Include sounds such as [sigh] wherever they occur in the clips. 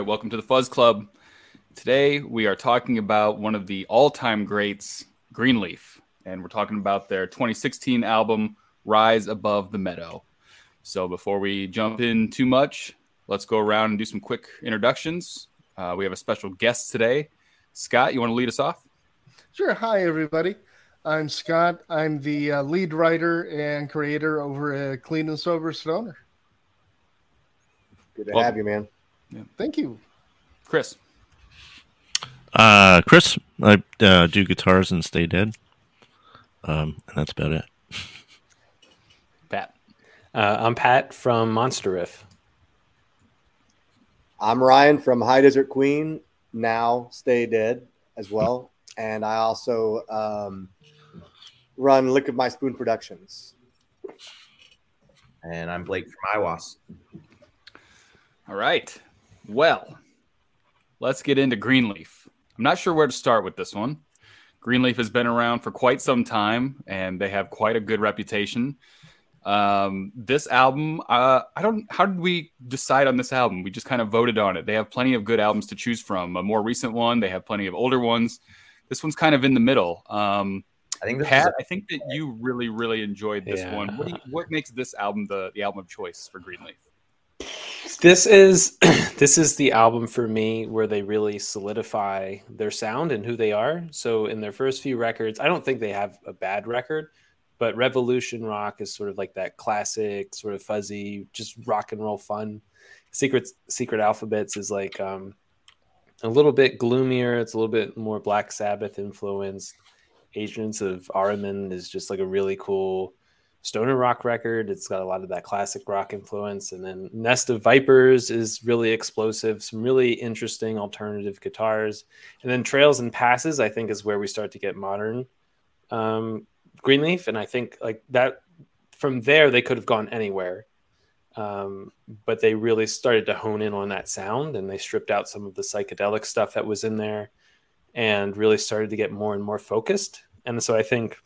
All right, welcome to the Fuzz Club. Today we are talking about one of the all-time greats, Greenleaf, and we're talking about their 2016 album Rise Above the Meadow. So before we jump in too much, let's go around and do some quick introductions. Uh, we have a special guest today. Scott, you want to lead us off? Sure. Hi, everybody. I'm Scott. I'm the uh, lead writer and creator over at Clean and Sober Stoner. Good to Welcome. have you, man. Yeah. Thank you. Chris. Uh, Chris, I uh, do guitars and stay dead. Um, and that's about it. Pat. Uh, I'm Pat from Monster Riff. I'm Ryan from High Desert Queen, now Stay Dead as well. And I also um, run of My Spoon Productions. And I'm Blake from Aiwass. All right. Well, let's get into Greenleaf. I'm not sure where to start with this one. Greenleaf has been around for quite some time and they have quite a good reputation. Um, this album, uh, I don't. How did we decide on this album? We just kind of voted on it. They have plenty of good albums to choose from. A more recent one, they have plenty of older ones. This one's kind of in the middle. Um, I think Pat, a- I think that you really, really enjoyed this yeah. one. What, you, what makes this album the the album of choice for Greenleaf? This is [clears throat] this is the album for me where they really solidify their sound and who they are. So in their first few records, I don't think they have a bad record but Revolution Rock is sort of like that classic, sort of fuzzy, just rock and roll fun. Secret Secret Alphabets is like um, a little bit gloomier. It's a little bit more Black Sabbath influenced. Agents of Ahriman is just like a really cool stoner rock record. It's got a lot of that classic rock influence. And then Nest of Vipers is really explosive, some really interesting alternative guitars. And then Trails and Passes, I think, is where we start to get modern um, Greenleaf, and I think like that from there they could have gone anywhere. Um, but they really started to hone in on that sound and they stripped out some of the psychedelic stuff that was in there and really started to get more and more focused. And so I think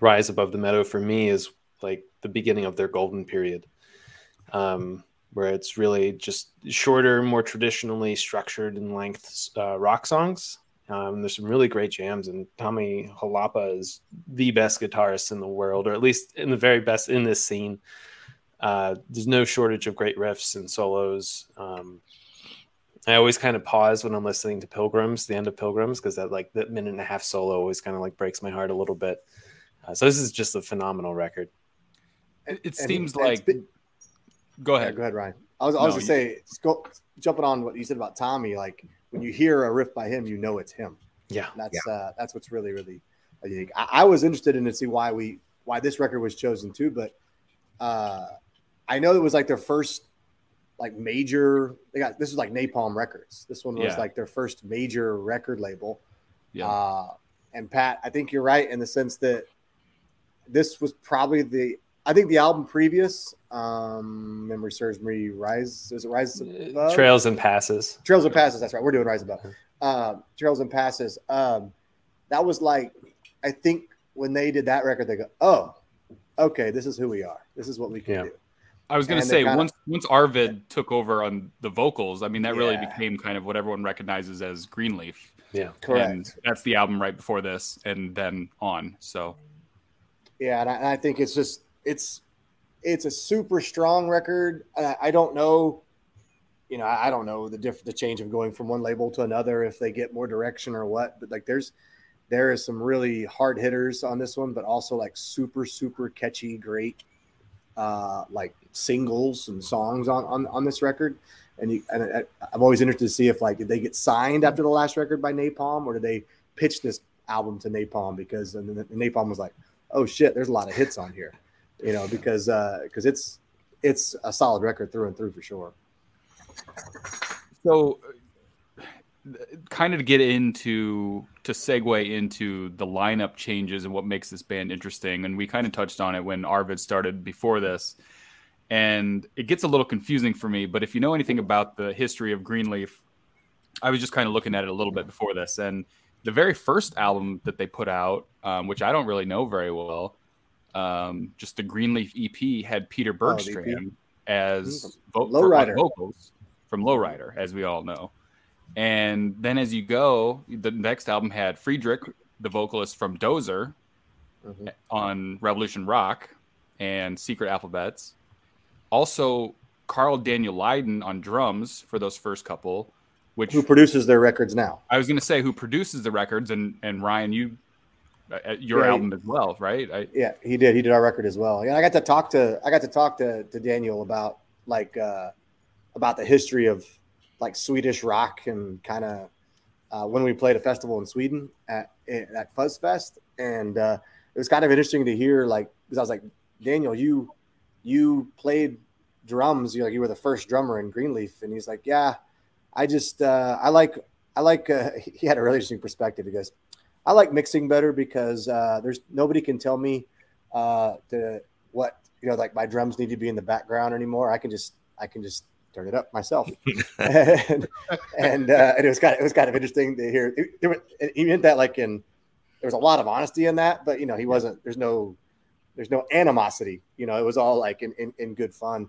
Rise Above the Meadow for me is like the beginning of their golden period. Um, where it's really just shorter, more traditionally structured in length uh, rock songs um, there's some really great jams, and Tommy Holappa is the best guitarist in the world, or at least in the very best in this scene. Uh, there's no shortage of great riffs and solos. Um, I always kind of pause when I'm listening to Pilgrims, the end of Pilgrims, because that like that minute and a half solo always kind of like breaks my heart a little bit. Uh, so this is just a phenomenal record. It, it seems like. Been... Go ahead. Yeah, go ahead, Ryan. I was, I was no, gonna say, go, jumping on what you said about Tommy, like when you hear a riff by him, you know it's him. Yeah, that's yeah. Uh, that's what's really really unique. I, I, was interested in to see why we why this record was chosen too, but uh, I know it was like their first like major. They got this was like Napalm Records. This one was yeah. like their first major record label. Yeah. Uh, and Pat, I think you're right in the sense that this was probably the I think the album previous, um, memory serves me, Rise is it Rise Above? Trails and Passes. Trails and Passes. That's right. We're doing Rise Above. Um, Trails and Passes. Um, that was like, I think when they did that record, they go, oh, okay, this is who we are. This is what we can yeah. do. I was going to say once once Arvid took over on the vocals, I mean that yeah. really became kind of what everyone recognizes as Greenleaf. Yeah, correct. And that's the album right before this, and then on. So, yeah, and I, and I think it's just it's it's a super strong record. I, I don't know, you know, I, I don't know the diff the change of going from one label to another if they get more direction or what. But like, there's there is some really hard hitters on this one, but also like super super catchy, great uh, like singles and songs on on, on this record. And you and I, I'm always interested to see if like did they get signed after the last record by Napalm or did they pitch this album to Napalm because and then Napalm was like, oh shit, there's a lot of hits on here you know, because because uh, it's it's a solid record through and through for sure. So, kind of to get into to segue into the lineup changes and what makes this band interesting, and we kind of touched on it when Arvid started before this, and it gets a little confusing for me. But if you know anything about the history of Greenleaf, I was just kind of looking at it a little bit before this, and the very first album that they put out, um, which I don't really know very well, um, just the Greenleaf EP had Peter Bergstrand oh, as vo- for, vocals. from Lowrider, as we all know. And then as you go, the next album had Friedrich, the vocalist from Dozer, Mhm. on Revolution Rock and Secret Alphabets. Also, Carl Daniel Lidén on drums for those first couple, which Who produces their records now? I was going to say who produces the records, and and Ryan, you uh, your Yeah, he- album as well, right? I, Yeah, he did. He did our record as well. Yeah, I got to talk to I got to talk to, to Daniel about like uh, about the history of like Swedish rock and kind of uh, when we played a festival in Sweden at at Fuzz Fest, and uh, it was kind of interesting to hear like because I was like Daniel, you you played drums, you like you were the first drummer in Greenleaf, and he's like, yeah, I just uh, I like I like uh, [laughs] he had a really interesting perspective. He goes, I like mixing better because uh, there's nobody can tell me uh, to what you know like my drums need to be in the background anymore. I can just I can just turn it up myself, [laughs] and and, uh, and it was kind of it was kind of interesting to hear. It, it, was- he meant that like in there was a lot of honesty in that, but you know he wasn't. There's no there's no animosity. You know it was all like in in, in good fun.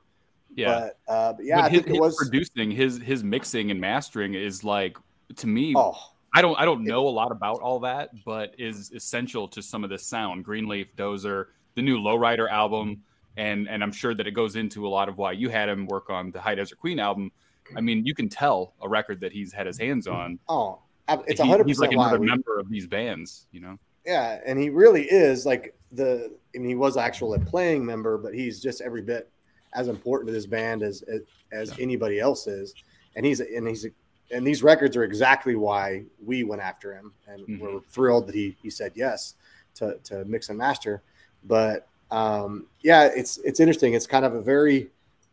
Yeah. But, uh, but yeah, But I his, think it was. producing his his mixing and mastering is like to me. Oh, I don't I don't know a lot about all that, but is essential to some of this sound. Greenleaf, Dozer, the new Lowrider album, and and I'm sure that it goes into a lot of why you had him work on the High Desert Queen album. I mean, you can tell a record that he's had his hands on. oh, it's He- hundred he's like percent another we, member of these bands, you know. Yeah, and he really is like the. I mean, he was actually a playing member, but he's just every bit as important to this band as as, as anybody else is. And he's and he's and these records are exactly why we went after him, and Mhm. we're thrilled that he he said yes to to mix and master. But um, yeah, it's it's interesting. It's kind of a very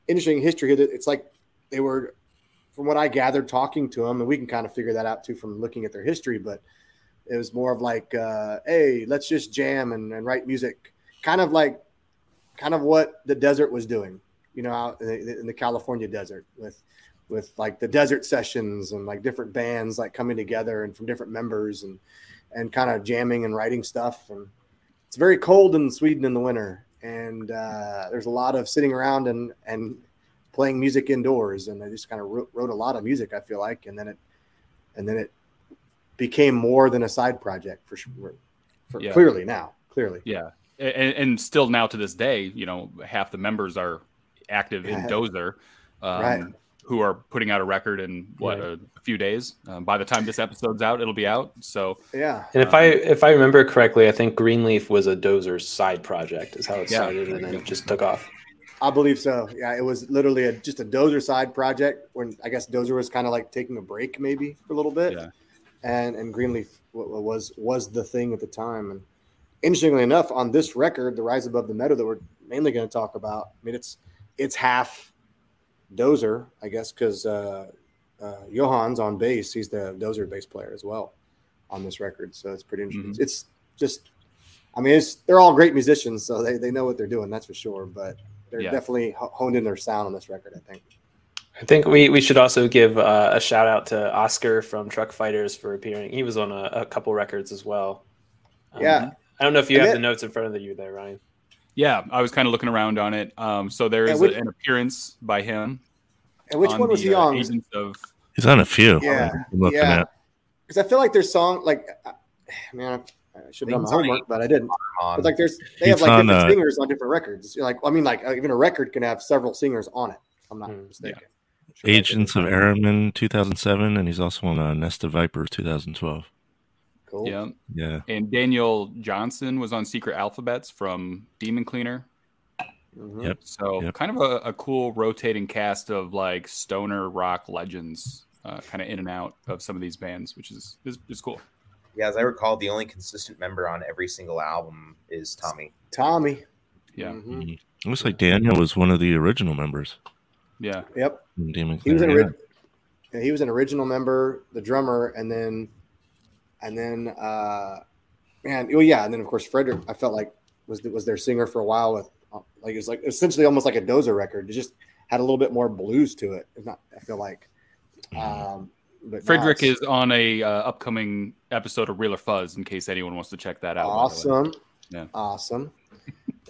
interesting history. It's like they were, from what I gathered, talking to him, and we can kind of figure that out too from looking at their history, but it was more of like uh, hey let's just jam and, and write music kind of like kind of what the desert was doing you know out in the, california desert with with like the desert sessions and like different bands like coming together and from different members and and kind of jamming and writing stuff and it's very cold in sweden in the winter and uh, there's a lot of sitting around and and playing music indoors and i just kind of wrote, wrote a lot of music i feel like and then it and then it became more than a side project for sure. For Yeah. clearly now, clearly. Yeah, and, and still now to this day, you know, half the members are active in Dozer, um, Right. who are putting out a record in what Right. a, few days. Um, by the time this episode's out, it'll be out. So Yeah. And if I if I remember correctly, I think Greenleaf was a Dozer side project, is how it Yeah. started, and then it just took off. I believe so. Yeah, it was literally a, just a Dozer side project when I guess Dozer was kind of like taking a break maybe for a little bit, Yeah. and and Greenleaf wa- wa- was was the thing at the time. And interestingly enough, on this record, "The Rise Above the Meadow," that we're mainly going to talk about, I mean, it's it's half Dozer, I guess, because uh, uh, Johan's on bass. He's the Dozer bass player as well on this record, so it's pretty interesting. Mhm. It's just, I mean, it's they're all great musicians, so they, they know what they're doing. That's for sure. But they're Yeah. definitely honed in their sound on this record. I think. I think we, we should also give uh, a shout out to Oscar from Truckfighters for appearing. He was on a, a couple records as well. Um, Yeah. I don't know if you And have it- the notes in front of you there, Ryan. Yeah, I was kind of looking around on it. Um, so there is Yeah, is which- an appearance by him. And which on one was the, he uh, on? Agents of He's on a few. Yeah, yeah. Because I feel like their song, like, uh, [sighs] man, I, I should have done my homework, but I didn't. But like, there's they have like on, different uh, singers on different records. You're like, I mean, like uh, even a record can have several singers on it. If I'm not Hmm, mistaken. Should write Agents of down. Ahriman 2007, and he's also on uh, Nest of Vipers 2012. Cool. yeah, Yeah. and Daniel Jansson was on Secret Alphabets from Demon Cleaner. Mhm. Yep. So Yep. kind of a, a cool rotating cast of like stoner rock legends, uh, kind of in and out of some of these bands, which is is, is cool. yeah, as I recall, the only consistent member on every single album is Tommy. Tommy. Yeah. Mhm. Mhm. It looks like Daniel was one of the original members. Yeah, Yep. in Demon He was an Slayer. ori- yeah, he was an original member, the drummer, and then and then uh man, oh yeah, and then of course Frederick. I felt like was was their singer for a while with uh, like it was like essentially almost like a Dozer record. It just had a little bit more blues to it. It's not. I feel like. Um, but Frederick is on a uh, upcoming episode of Real or Fuzz. In case anyone wants to check that out. awesome. Yeah. Awesome.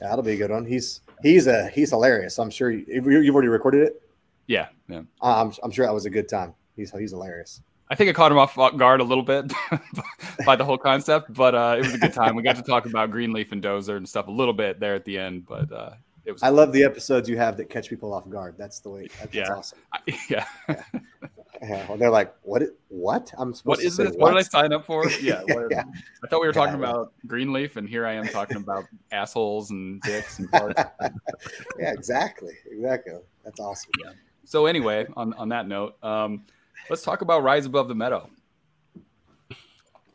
That'll be a good one. He's he's a he's hilarious. I'm sure you, you- you've already recorded it. Yeah, yeah. I'm, I'm sure that was a good time. He's he's hilarious. I think I caught him off guard a little bit [laughs] by the whole concept, but uh, it was a good time. We got to talk about Greenleaf and Dozer and stuff a little bit there at the end, but uh, it was. I love the episodes you have that catch people off guard. That's the way. That's Yeah. awesome. [laughs] yeah. Yeah, well, they're like, what? What? I'm supposed What to is say this? What did I sign up for? Yeah. [laughs] what- Yeah. I thought we were talking Yeah. about Greenleaf, and here I am talking about assholes and dicks and parts. yeah, exactly, exactly. That's awesome. Yeah. So anyway, on, on that note, um, let's talk about Rise Above the Meadow.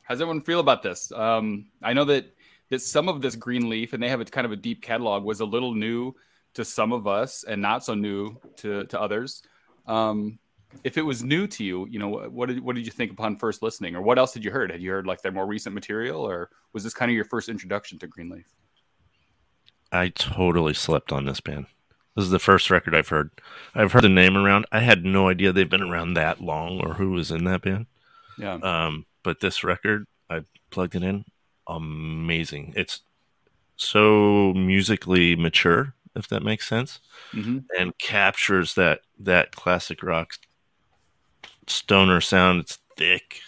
How's everyone feel about this? Um, I know that that some of this Greenleaf, and they have a kind of a deep catalog, was a little new to some of us and not so new to to others. Um, if it was new to you, you know, what did, what did you think upon first listening, or what else had you heard? Had you heard like their more recent material, or was this kind of your first introduction to Greenleaf? I totally slept on this band. This is the first record I've heard. I've heard the name around. I had no idea they've been around that long or who was in that band. Yeah, Um, but this record, I plugged it in. Amazing. It's so musically mature, if that makes sense, hmm and captures that that classic rock stoner sound. It's thick,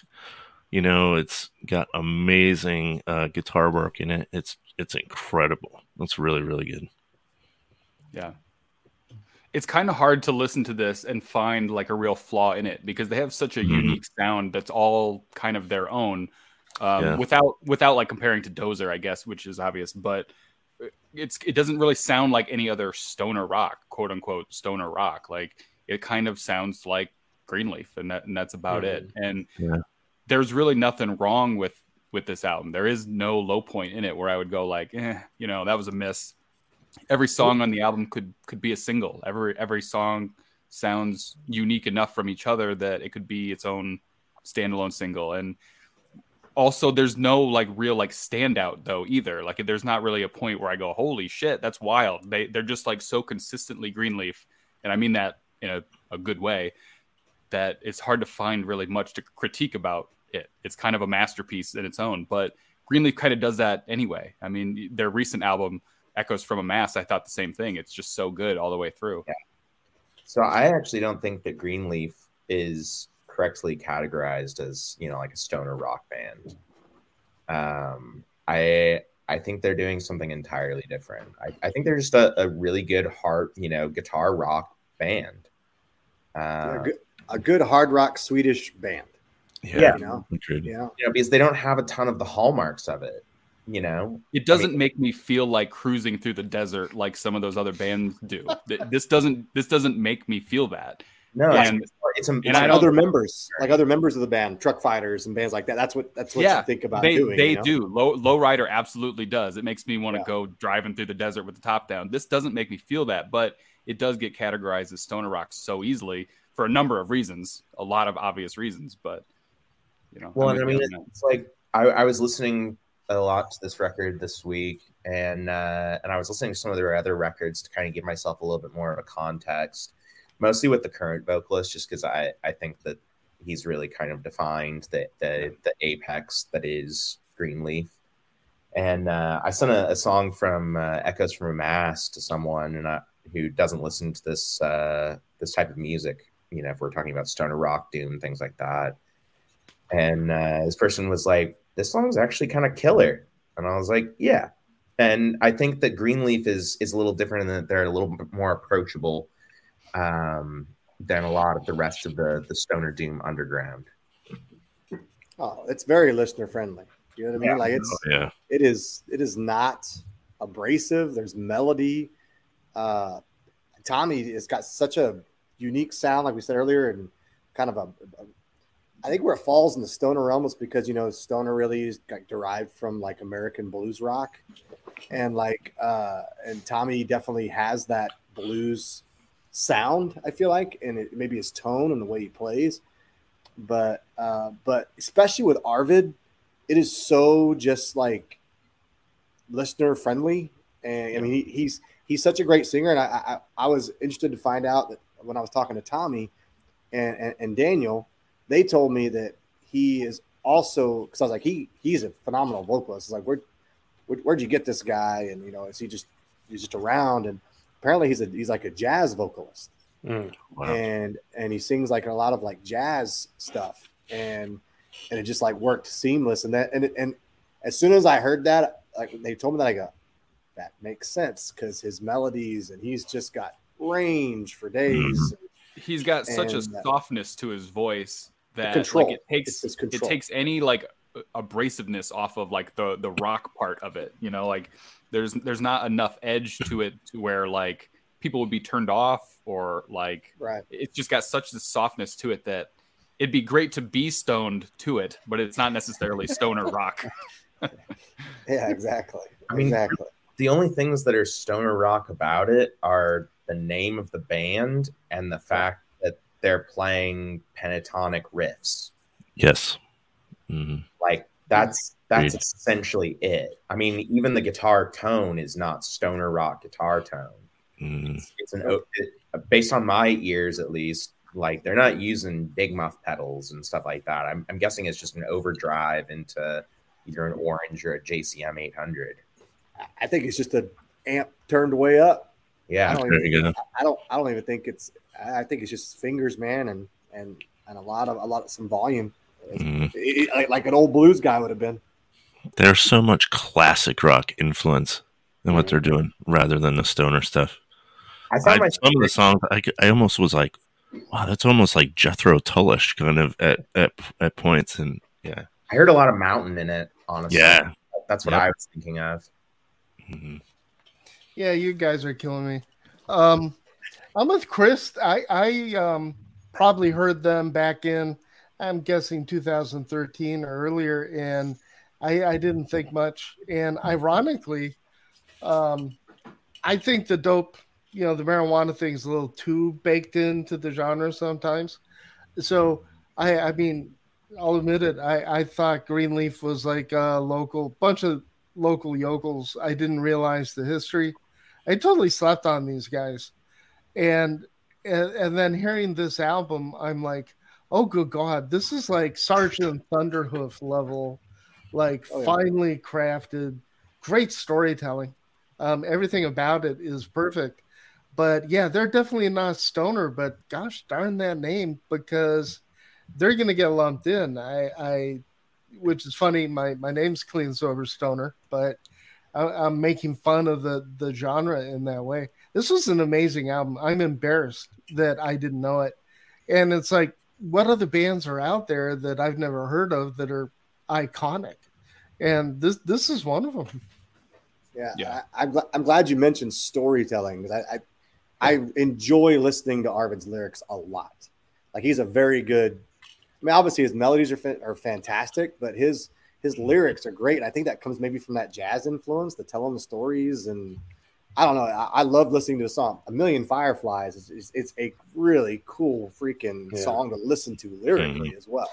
you know. It's got amazing uh, guitar work in it. It's it's incredible. It's really really good. Yeah. It's kind of hard to listen to this and find like a real flaw in it because they have such a Mhm. unique sound that's all kind of their own. Um, Yeah. without without like comparing to Dozer, I guess, which is obvious, but it's it doesn't really sound like any other stoner rock, quote unquote stoner rock. Like it kind of sounds like Greenleaf, and that and that's about it. And Yeah. there's really nothing wrong with with this album. There is no low point in it where I would go like, eh, you know, that was a miss. Every song on the album could could be a single. Every every song sounds unique enough from each other that it could be its own standalone single. And also there's no like real like standout though either. Like there's not really a point where I go, holy shit, that's wild. They they're just like so consistently Greenleaf, and I mean that in a, a good way, that it's hard to find really much to critique about it. It's kind of a masterpiece in its own, but Greenleaf kind of does that anyway. I mean, their recent album, Echoes from a Mass, I thought the same thing. It's just so good all the way through. So I actually don't think that Greenleaf is correctly categorized as you know like a stoner rock band. Um, I I think they're doing something entirely different. I, I think they're just a, a really good heart you know guitar rock band. Uh, a good, a good hard rock Swedish band. Yeah. You know, Agreed. you know. you know because they don't have a ton of the hallmarks of it. You know, It doesn't make me feel like cruising through the desert like some of those other bands do. This doesn't this doesn't make me feel that. no, And- it's, it's, a, and it's I a- don't- other members, like other members of the band, Truckfighters and bands like that. That's what that's what Yeah, you think about they doing. they you know? do. Low Lowrider absolutely does. It makes me want to Yeah. go driving through the desert with the top down. This doesn't make me feel that, but it does get categorized as stoner rock so easily for a number of reasons, a lot of obvious reasons. But you know, Well, I'm and I mean, you it's like I, I was listening a lot to this record this week, and uh, and I was listening to some of their other records to kind of give myself a little bit more of a context, mostly with the current vocalist, just because I I think that he's really kind of defined the the, the apex that is Greenleaf. And uh, I sent a, a song from uh, Echoes from a Mass to someone and I, who doesn't listen to this uh, this type of music. You know, if we're talking about stoner rock, doom, things like that and uh, this person was like, "This song's actually kind of killer," and I was like, "Yeah." And I think that Greenleaf is is a little different in that they're a little bit more approachable um, than a lot of the rest of the the stoner doom underground. Oh, it's very listener friendly. You know what I mean? Yeah. Like it's Oh, yeah. it is it is not abrasive. There's melody. Uh, Tommy has got such a unique sound, like we said earlier, and kind of a, a I think where it falls in the stoner realm is because you know stoner really is like derived from like American blues rock, and like uh, and Tommy definitely has that blues sound. I feel like, and it, maybe his tone and the way he plays, but uh, but especially with Arvid, it is so just like listener friendly, and I mean he, he's he's such a great singer, and I, I I was interested to find out that when I was talking to Tommy and and, and Daniel they told me that he is also because I was like he he's a phenomenal vocalist. It's like where, where where'd you get this guy? And you know, is he just he's just around? And apparently he's a he's like a jazz vocalist. Mm. Wow. and and he sings like a lot of like jazz stuff and and it just like worked seamless and that and and as soon as I heard that like they told me that I go that makes sense because his melodies and he's just got range for days He's got such a And, uh, softness to his voice that control. like it takes It's his it takes any like abrasiveness off of like the the rock part of it. You know, like there's there's not enough edge to it to where like people would be turned off or like right it's just got such this softness to it that it'd be great to be stoned to it, but it's not necessarily stoner rock. [laughs] yeah exactly I mean, exactly the only things that are stoner rock about it are the name of the band and the fact that they're playing pentatonic riffs. Yes. Mhm. Like that's that's Agreed. essentially it. I mean, even the guitar tone is not stoner rock guitar tone. Mhm. It's, it's an it, based on my ears at least. Like they're not using big muff pedals and stuff like that. I'm, I'm guessing it's just an overdrive into either an orange or a JCM 800. I think it's just a amp turned way up I Yeah, don't There you even, go. I don't I don't even think it's I think it's just fingers man and and and a lot of a lot of some volume Mhm. It- it- like, like an old blues guy would have been There's so much classic rock influence in what they're doing rather than the stoner stuff. I I, my some of the songs, I, c- I almost was like, wow, that's almost like Jethro Tullish kind of at, at, at points. And yeah. I heard a lot of mountain in it. Honestly, Yeah. that's what Yep. I was thinking of. Mhm. Yeah, you guys are killing me. Um, I'm with Chris. I I um, probably heard them back in, I'm guessing 2013 or earlier, and I, I didn't think much. And ironically, um, I think the dope, you know, the marijuana thing is a little too baked into the genre sometimes. So I I mean, I'll admit it. I I thought Greenleaf was like a local bunch of local yokels. I didn't realize the history. I totally slept on these guys, and and, and then hearing this album, I'm like, oh good god, this is like Sergeant Thunderhoof level, like Oh, yeah. finely crafted, great storytelling. Um, everything about it is perfect. But yeah, they're definitely not stoner. But gosh darn that name, because they're gonna get lumped in. I, I which is funny. My my name's Clean Sober Stoner, but I, I'm making fun of the the genre in that way. This was an amazing album. I'm embarrassed that I didn't know it, and it's like, what other bands are out there that I've never heard of that are iconic? And this this is one of them. Yeah, Yeah. I, I'm, gl- I'm glad you mentioned storytelling because I, I I enjoy listening to Arvid's lyrics a lot. Like he's a very good. I mean, obviously his melodies are fa- are fantastic, but his his lyrics are great. And I think that comes maybe from that jazz influence, the telling the stories, and I don't know. I, I love listening to a song. A Million Fireflies is, is it's a really cool freaking Yeah. song to listen to lyrically as well.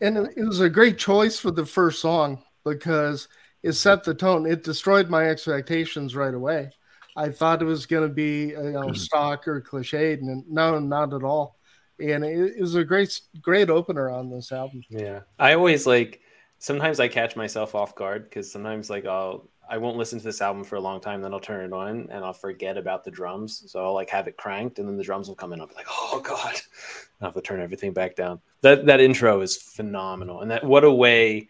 and it it was a great choice for the first song because it set the tone. It destroyed my expectations right away. I thought it was going to be uh, you know stock or cliched, and no, not at all. And it, it was a great great opener on this album. Yeah. I always like sometimes I catch myself off guard because sometimes like I'll I won't listen to this album for a long time, then I'll turn it on and I'll forget about the drums. So I'll like have it cranked and then the drums will come in. I'll be like, oh god. I have to turn everything back down. That that intro is phenomenal. And that what a way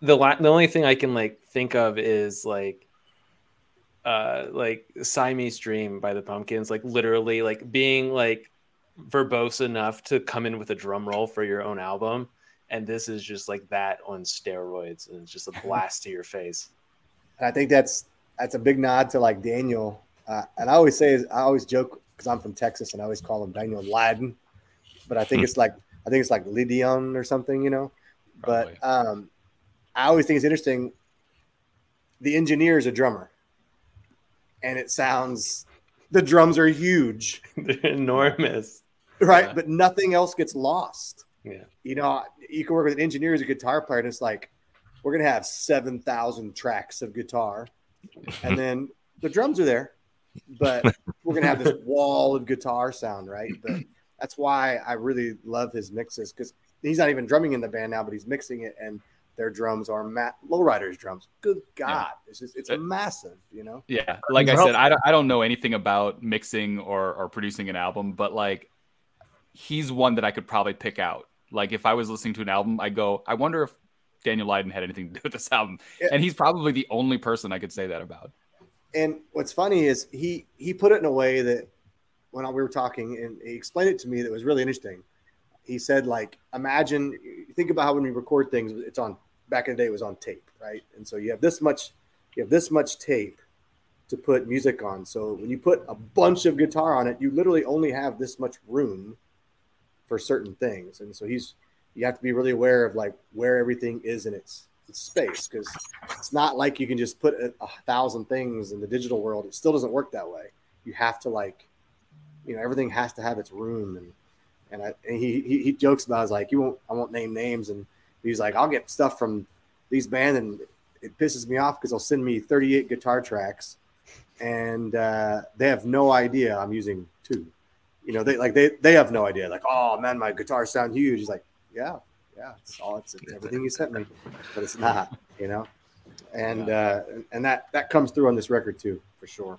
the la- the only thing I can like think of is like uh like Siamese Dream by the Pumpkins, like literally like being like verbose enough to come in with a drum roll for your own album and this is just like that on steroids and it's just a [laughs] blast to your face And I think that's that's a big nod to like Daniel. Uh, and I always say, I always joke because I'm from Texas and I always call him Daniel Ladden, but I think Hmm. it's like I think it's like Lydion or something, you know. Probably. But um, I always think it's interesting. The engineer is a drummer, and it sounds the drums are huge, [laughs] they're enormous right? Yeah. But nothing else gets lost. Yeah You know, you can work with an engineer as a guitar player, and it's like we're gonna have seven thousand tracks of guitar, and then [laughs] the drums are there, but we're gonna have this [laughs] wall of guitar sound, right? But that's why I really love his mixes because he's not even drumming in the band now, but he's mixing it, and their drums are Matt lowriders drums. Good God, Yeah. it's just it's Uh, massive, you know. Yeah, like I said, I don't, I don't know anything about mixing or, or producing an album, but like he's one that I could probably pick out. Like if I was listening to an album, I go, I wonder if Daniel Lydon had anything to do with this album, Yeah. and he's probably the only person I could say that about. And what's funny is he he put it in a way that when we were talking and he explained it to me that was really interesting. He said like imagine think about how when we record things it's on back in the day it was on tape, right? And so you have this much you have this much tape to put music on. So when you put a bunch of guitar on it, you literally only have this much room for certain things. And so he's you have to be really aware of like where everything is in its, its space because it's not like you can just put a, a thousand things in the digital world. It still doesn't work that way. You have to like, you know, everything has to have its room. And and, I, and he, he he jokes about it, like you won't I won't name names and he's like I'll get stuff from these bands and it pisses me off because they'll send me 38 guitar tracks and uh, they have no idea I'm using two. You know, they like they they have no idea. Like, oh man, my guitar sound huge. He's like, yeah, yeah, it's all it's, it's everything you sent me, but it's not. [laughs] You know, and uh, and that that comes through on this record too, for sure.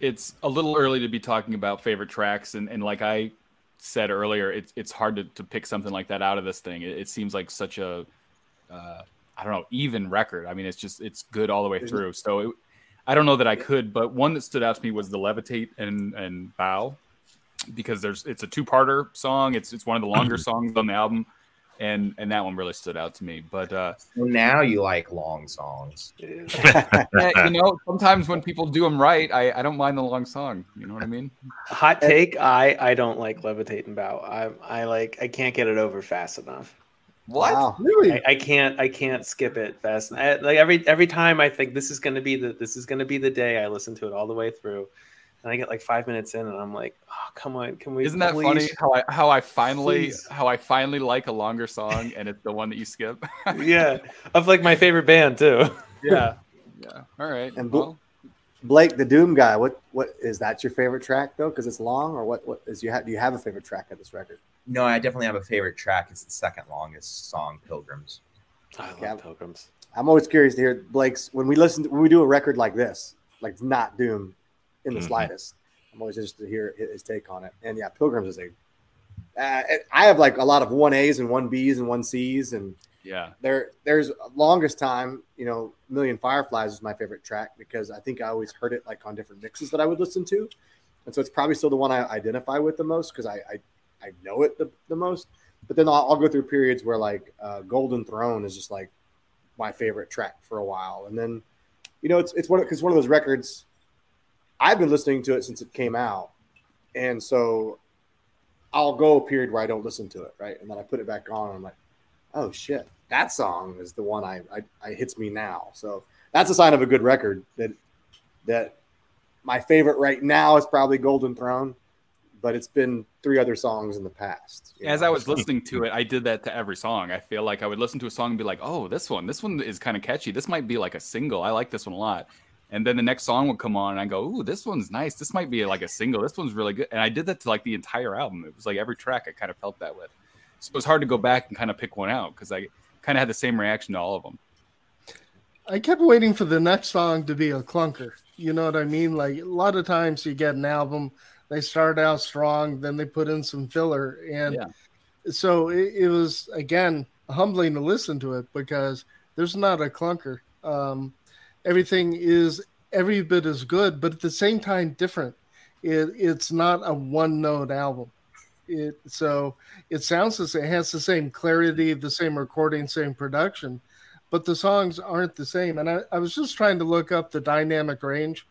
It's a little early to be talking about favorite tracks, and, and like I said earlier, it's it's hard to, to pick something like that out of this thing. It, it seems like such a uh, I don't know even record. I mean, it's just it's good all the way through. So it, I don't know that I could, but one that stood out to me was the levitate and and bow because there's it's a two parter song. It's it's one of the longer songs on the album, and and that one really stood out to me. But uh, So now you like long songs. [laughs] yeah, you know, sometimes when people do them right, I I don't mind the long song. You know what I mean? Hot take: I I don't like levitate and bow. I I like I can't get it over fast enough. Wow. Really? I, I can't I can't skip it fast. I, like every every time I think this is gonna be the this is gonna be the day I listen to it all the way through, and I get like five minutes in and I'm like, oh come on, can we? Isn't that please? funny how I how I finally Please. how I finally like a longer song and it's the one that you skip? [laughs] yeah, of like my favorite band too. [laughs] yeah. [laughs] Yeah. All right. And Bl- well, Blake, the Doom guy. What what is that your favorite track though? Because it's long, or what? What is you have? Do you have a favorite track of this record? No, I definitely have a favorite track. It's the second longest song, Pilgrims. I love Yeah. Pilgrims. I'm always curious to hear Blake's when we listen to, when we do a record like this, like not Doom in the Mhm. slightest. I'm always interested to hear his his take on it. And yeah, Pilgrims is a. Uh, I have like a lot of one A's and one B's and one C's, and yeah. there there's longest time, you know, Million Fireflies is my favorite track because I think I always heard it like on different mixes that I would listen to, and so it's probably still the one I identify with the most because I, I I know it the, the most. But then I'll, I'll go through periods where like uh, Golden Throne is just like my favorite track for a while, and then you know it's it's one because one of those records I've been listening to it since it came out, and so I'll go a period where I don't listen to it, right, and then I put it back on, and I'm like, oh shit, that song is the one I, I, I hits me now. So that's a sign of a good record. That that my favorite right now is probably Golden Throne, but it's been three other songs in the past. As know? I was listening to it, I did that to every song. I feel like I would listen to a song and be like, "Oh, this one, this one is kind of catchy. This might be like a single. I like this one a lot." And then the next song would come on, and I go, "Ooh, this one's nice. This might be like a single. This one's really good." And I did that to like the entire album. It was like every track I kind of felt that with. So it was hard to go back and kind of pick one out because I kind of had the same reaction to all of them. I kept waiting for the next song to be a clunker. You know what I mean? Like a lot of times you get an album, they start out strong, then they put in some filler. And Yeah. so it, it was, again, humbling to listen to it because there's not a clunker. Um, everything is every bit as good, but at the same time, different. It, it's not a one note album. It, so it sounds the same, it has the same clarity, the same recording, same production, but the songs aren't the same. And I, I was just trying to look up the dynamic range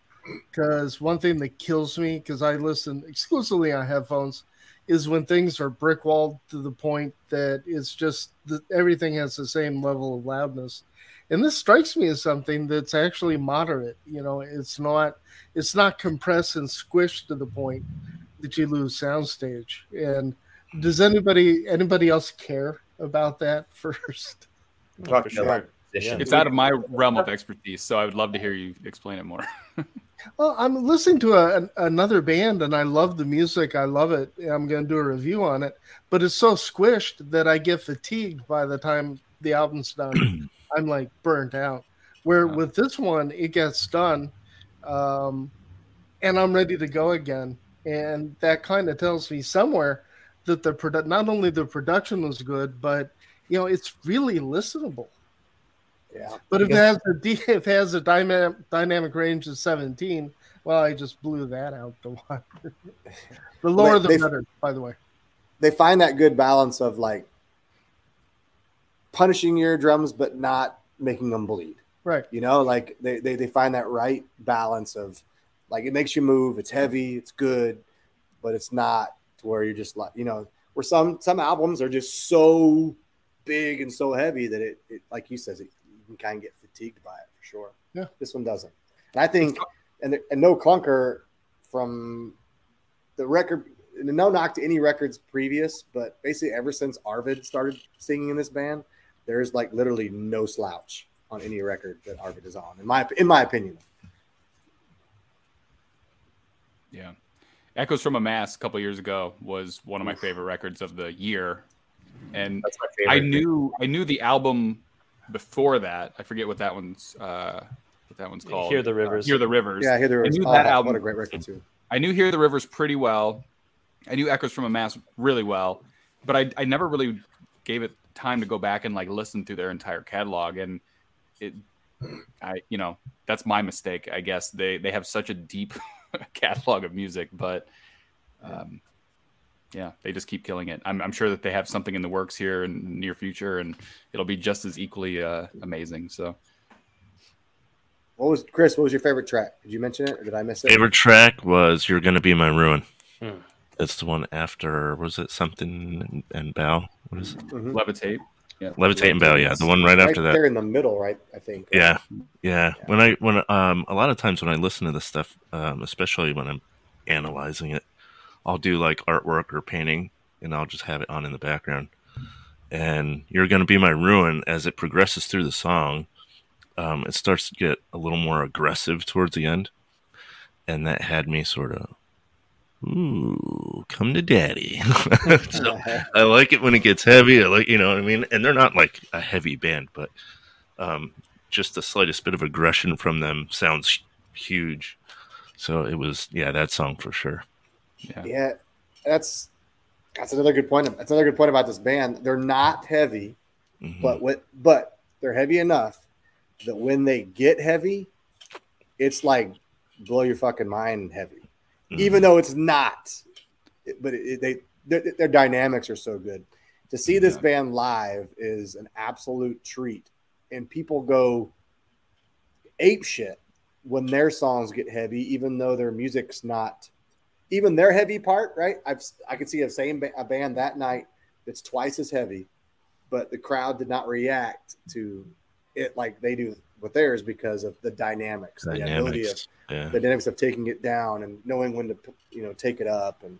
because one thing that kills me because I listen exclusively on headphones is when things are brick walled to the point that it's just that everything has the same level of loudness. And this strikes me as something that's actually moderate. You know, it's not it's not compressed and squished to the point that you lose soundstage. And does anybody anybody else care about that [laughs] first? Fuck For sure. sure. It's out of my realm of expertise, so I would love to hear you explain it more. [laughs] Well, I'm listening to a, an, another band and I love the music. I love it. I'm going to do a review on it, but it's so squished that I get fatigued by the time the album's done. [clears throat] I'm like burnt out. Where Wow. with this one, it gets done, um, and I'm ready to go again. And that kind of tells me somewhere that the produ- not only the production was good, but you know it's really listenable. Yeah. But if it has a D, if it has a dynamic dynamic range of 17, well, I just blew that out the water. [laughs] the lower They- the they- better, by the way. They find that good balance of like punishing your drums, but not making them bleed. Right. You know, like they, they, they find that right balance of like it makes you move, it's heavy, it's good, but it's not to where you're just like, you know, where some some albums are just so big and so heavy that it, it like you says, it, you can kind of get fatigued by it for sure. Yeah. This one doesn't. And I think, and, and no clunker from the record, no knock to any records previous, but basically ever since Arvid started singing in this band, there's like literally no slouch on any record that Arvid is on, in my in my opinion. Yeah. Echoes from a Mass a couple years ago was one of my favorite records of the year. And That's my favorite. I knew I knew the album before that. I forget what that one's uh what that one's called. Hear the Rivers. Hear the Rivers. Yeah, I hear there I knew oh, that album- What a great record too. I knew Hear the Rivers pretty well. I knew Echoes from a Mass really well, but I, I never really gave it time to go back and like listen through their entire catalog. And it, I, you know, that's my mistake. I guess they they have such a deep [laughs] [laughs] catalog of music, but, um, yeah, they just keep killing it. I'm, I'm sure that they have something in the works here in the near future, and it'll be just as equally uh, amazing. So. What was Chris? What was your favorite track? Did you mention it, or did I miss it? Favorite track was "You're Gonna Be My Ruin." Hmm. That's the one after. Was it something and, and bow? What is it? Mhm. Levitate. Yeah. Levitate and bow. Yeah, the one right after that. They're in the middle, right? I think. Yeah, yeah. When I when um a lot of times when I listen to this stuff, um, especially when I'm analyzing it, I'll do like artwork or painting, and I'll just have it on in the background. And you're gonna be my ruin as it progresses through the song. Um, it starts to get a little more aggressive towards the end, and that had me sort of, ooh, come to daddy. [laughs] [laughs] so, I like it when it gets heavy. I like, you know what I mean? And they're not like a heavy band, but um, just the slightest bit of aggression from them sounds huge. So it was, yeah, that song for sure. Yeah. Yeah, that's that's another good point. That's another good point about this band. They're not heavy, Mhm. but what? But they're heavy enough that when they get heavy, it's like blow your fucking mind heavy. Mhm. Even though it's not, but it, they their, their dynamics are so good. To see this band live is an absolute treat, and people go ape shit when their songs get heavy, even though their music's not even their heavy part, right? I've I could see a same ba- a band that night that's twice as heavy, but the crowd did not react to it like they do with theirs because of the dynamics, the ability of dynamics. Yeah. the dynamics of taking it down and knowing when to you know take it up. And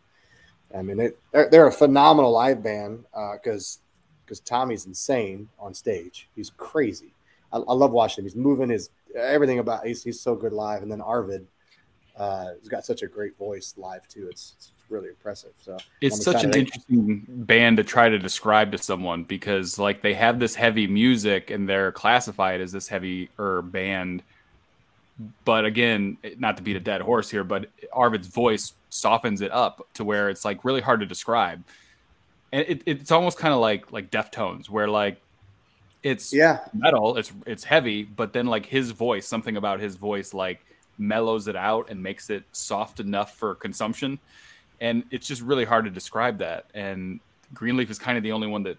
I mean they, they're, they're a phenomenal live band because because Tommy's insane on stage. He's crazy. I, I love watching him. He's moving his everything about he's, he's so good live. And then Arvid uh, he's got such a great voice live too. It's, it's really impressive. So it's such an interesting band to try to describe to someone because like they have this heavy music and they're classified as this heavy or band. But again not to beat a dead horse here but arvid's voice softens it up to where it's like really hard to describe. And it, it's almost kind of like like deftones where like it's yeah. metal it's it's heavy but then like his voice something about his voice like mellows it out and makes it soft enough for consumption and it's just really hard to describe that and greenleaf is kind of the only one that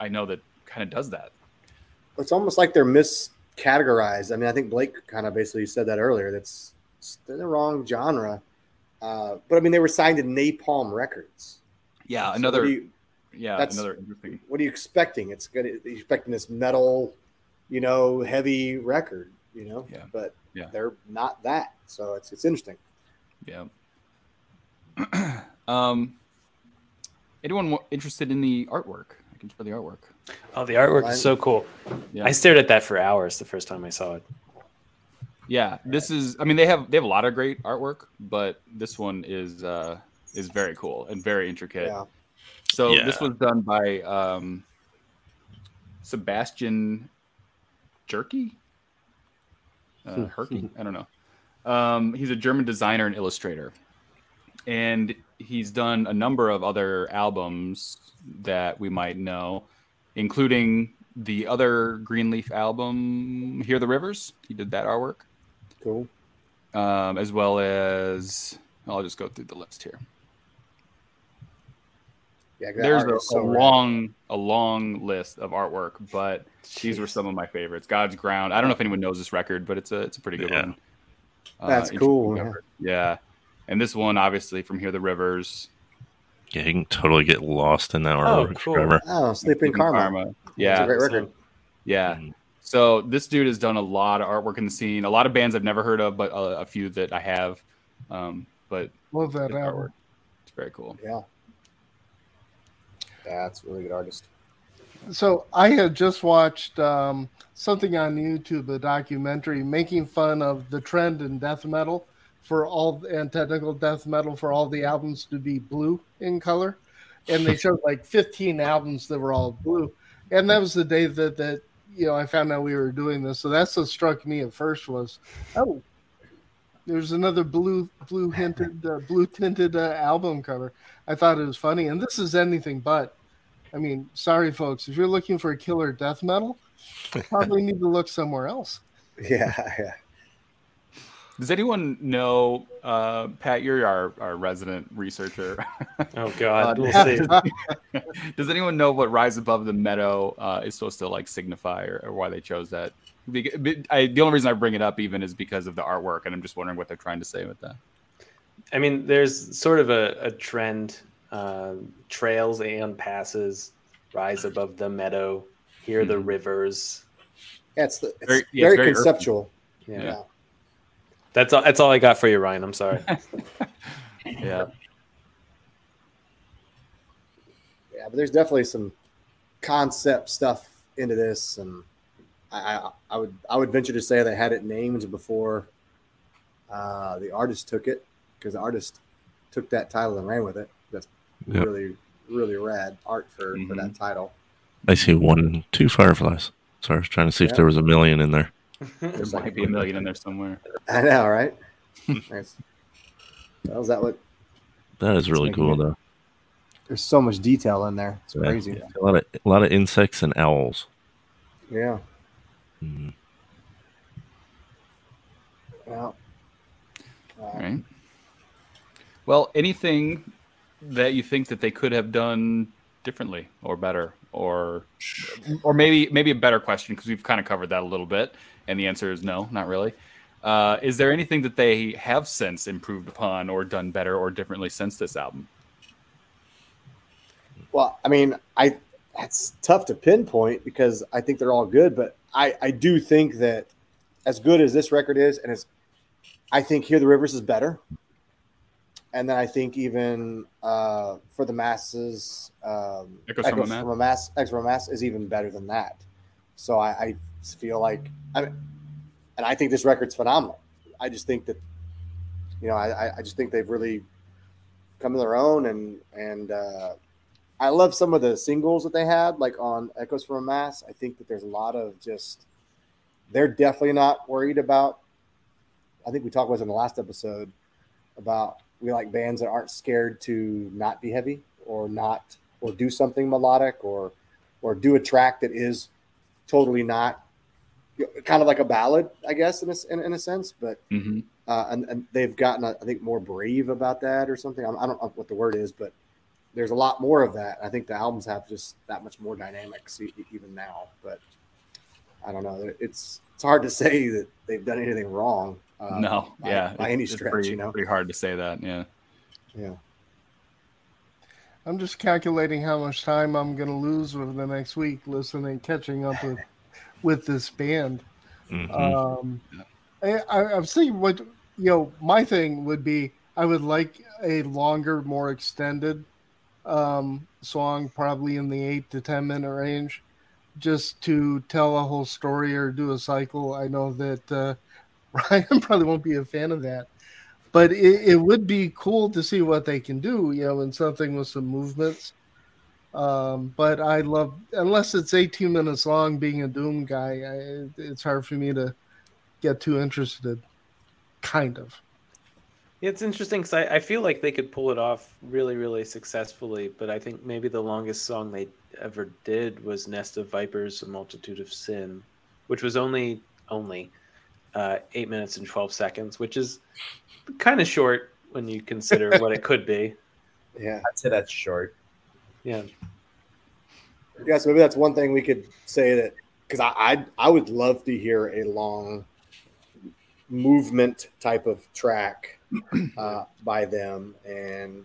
i know that kind of does that it's almost like they're miscategorized. I mean, I think Blake kind of basically said that earlier. That's in the wrong genre. Uh, but I mean, they were signed to Napalm Records. yeah So another you, yeah that's- another interesting what are you expecting? It's good. You're expecting this metal, you know, heavy record. You know, Yeah. but Yeah. they're not that. So it's it's interesting. yeah [clears throat] um anyone wa- interested in the artwork i can show the artwork Oh, the artwork is so cool. Yeah. I stared at that for hours the first time I saw it. Yeah, this is. I mean, they have they have a lot of great artwork, but this one is uh, is very cool and very intricate. Yeah. So Yeah. this was done by um, Sebastian Jerky, uh, Herky. I don't know. Um, he's a German designer and illustrator, and he's done a number of other albums that we might know, including the other Greenleaf album, "Hear the Rivers." He did that artwork Cool. um, as well as I'll just go through the list here. Yeah, There's a, so a long, a long list of artwork, but these were some of my favorites. God's Ground. I don't know if anyone knows this record, but it's a it's a pretty good Yeah. one. Uh, That's interesting cool, yeah. Yeah, and this one obviously from Hear the Rivers. Yeah, you can totally get lost in that Oh, artwork, cool. Trevor. Oh, Sleeping Karma. It's a Yeah, great record. yeah. Mhm. So this dude has done a lot of artwork in the scene. A lot of bands I've never heard of, but a, a few that I have. Um, but Love that artwork. It's very cool. Yeah. That's a really good artist. So I had just watched um, something on YouTube, a documentary making fun of the trend in death metal for all and technical death metal for all the albums to be blue in color, and they showed like 15 albums that were all blue, and that was the day that that you know I found out we were doing this. So that's what struck me at first was, oh, there's another blue blue hinted uh, blue tinted uh, album cover. I thought it was funny, and this is anything but. I mean, sorry, folks. If you're looking for a killer death metal, probably need to look somewhere else. [laughs] Yeah, yeah. Does anyone know, uh, Pat? You're our, our resident researcher. [laughs] Oh God, Uh, we'll does- see. [laughs] Does anyone know what "Rise Above the Meadow" uh, is supposed to like signify, or, or why they chose that? Bec- I, the only reason I bring it up even is because of the artwork, and I'm just wondering what they're trying to say with that. I mean, there's sort of a, a trend. Uh, trails and passes rise above the meadow. Hear the Mhm. rivers. Yeah, it's, the, it's Very- very, it's very earthy. conceptual. Yeah. Yeah. That's all. That's all I got for you, Ryan. I'm sorry. [laughs] Yeah, Yeah, but there's definitely some concept stuff into this, and I, I, I would I would venture to say they had it named before uh, the artist took it, because the artist took that title and ran with it. That's Yep. really really rad art for, for Mhm. that title. I see one, two fireflies. Sorry, I was trying to see Yeah. if there was a million in there. [laughs] there might be a million in there somewhere. I know, right? [laughs] nice. Well, is that what? That is really cool, it- though. There's so much detail in there. It's Yeah. crazy. A lot of a lot of insects and owls. Yeah. Mhm. Well, uh, All right. Well, anything that you think that they could have done differently or better, or or maybe maybe a better question because we've kind of covered that a little bit, and the answer is no, not really. Uh, is there anything that they have since improved upon or done better or differently since this album? Well, I mean, I that's tough to pinpoint because I think they're all good, but I I do think that as good as this record is, and as I think Hear the Rivers is better, and then I think even uh, for the masses, um, Echoes from a Mass? a mass, Echoes from a mass is even better than that. So I, I feel like I, mean, and I think this record's phenomenal. I just think that, you know, I I- just think they've really come to their own, and and uh, I love some of the singles that they had, like on Echoes from a Mass. I think that there's a lot of just they're definitely not worried about. I think we talked about in the last episode about we like bands that aren't scared to not be heavy or not or do something melodic or or do a track that is totally not kind of like a ballad, I guess in a, in, in a sense, but Mm-hmm. uh, and, and they've gotten, I think, more brave about that or something. I, I don't know what the word is, but there's a lot more of that. I think the albums have just that much more dynamics e- even now. But I don't know. It's it's hard to say that they've done anything wrong. Uh, no, by- yeah, by it's- any it's stretch, pretty, you know. pretty hard to say that. Yeah, Yeah, I'm just calculating how much time I'm going to lose over the next week listening, catching up with with this band. Mhm. Um, I, I, I'm seeing what you know. My thing would be I would like a longer, more extended um, song, probably in the eight to ten minute range, just to tell a whole story or do a cycle. I know that uh, [laughs] Ryan probably won't be a fan of that. But it, it would be cool to see what they can do, you know, in something with some movements. Um, but I love, unless it's 18 minutes long, being a Doom guy, I, it's hard for me to get too interested. Kind of. It's interesting because I, I feel like they could pull it off really, really successfully, but I think maybe the longest song they ever did was Nest of Vipers, A Multitude of Sin, which was only only uh, eight minutes and twelve seconds, which is kind of short when you consider what it could be. [laughs] Yeah. I'd say that's short. Yeah. Yeah, so maybe that's one thing we could say that because I, I I would love to hear a long movement type of track [clears throat] uh, by them, and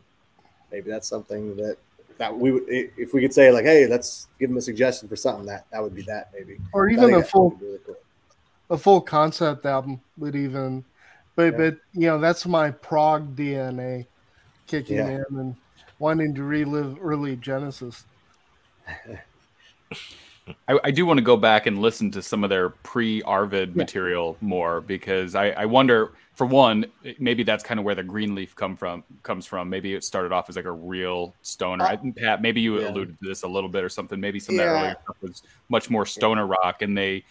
maybe that's something that that we would if we could say like, hey, let's give them a suggestion for something that that would be that maybe, or even a full really cool. a full concept album would even but Yeah. but you know that's my prog dna kicking Yeah. in and wanting to relive early genesis [laughs] I, I do want to go back and listen to some of their pre Arvid Yeah. material more because I, I wonder, for one, maybe that's kind of where the Greenleaf come from comes from. Maybe it started off as like a real stoner. Uh, I think Pat, maybe you yeah. alluded to this a little bit or something. Maybe some of that earlier stuff was much more stoner rock, and they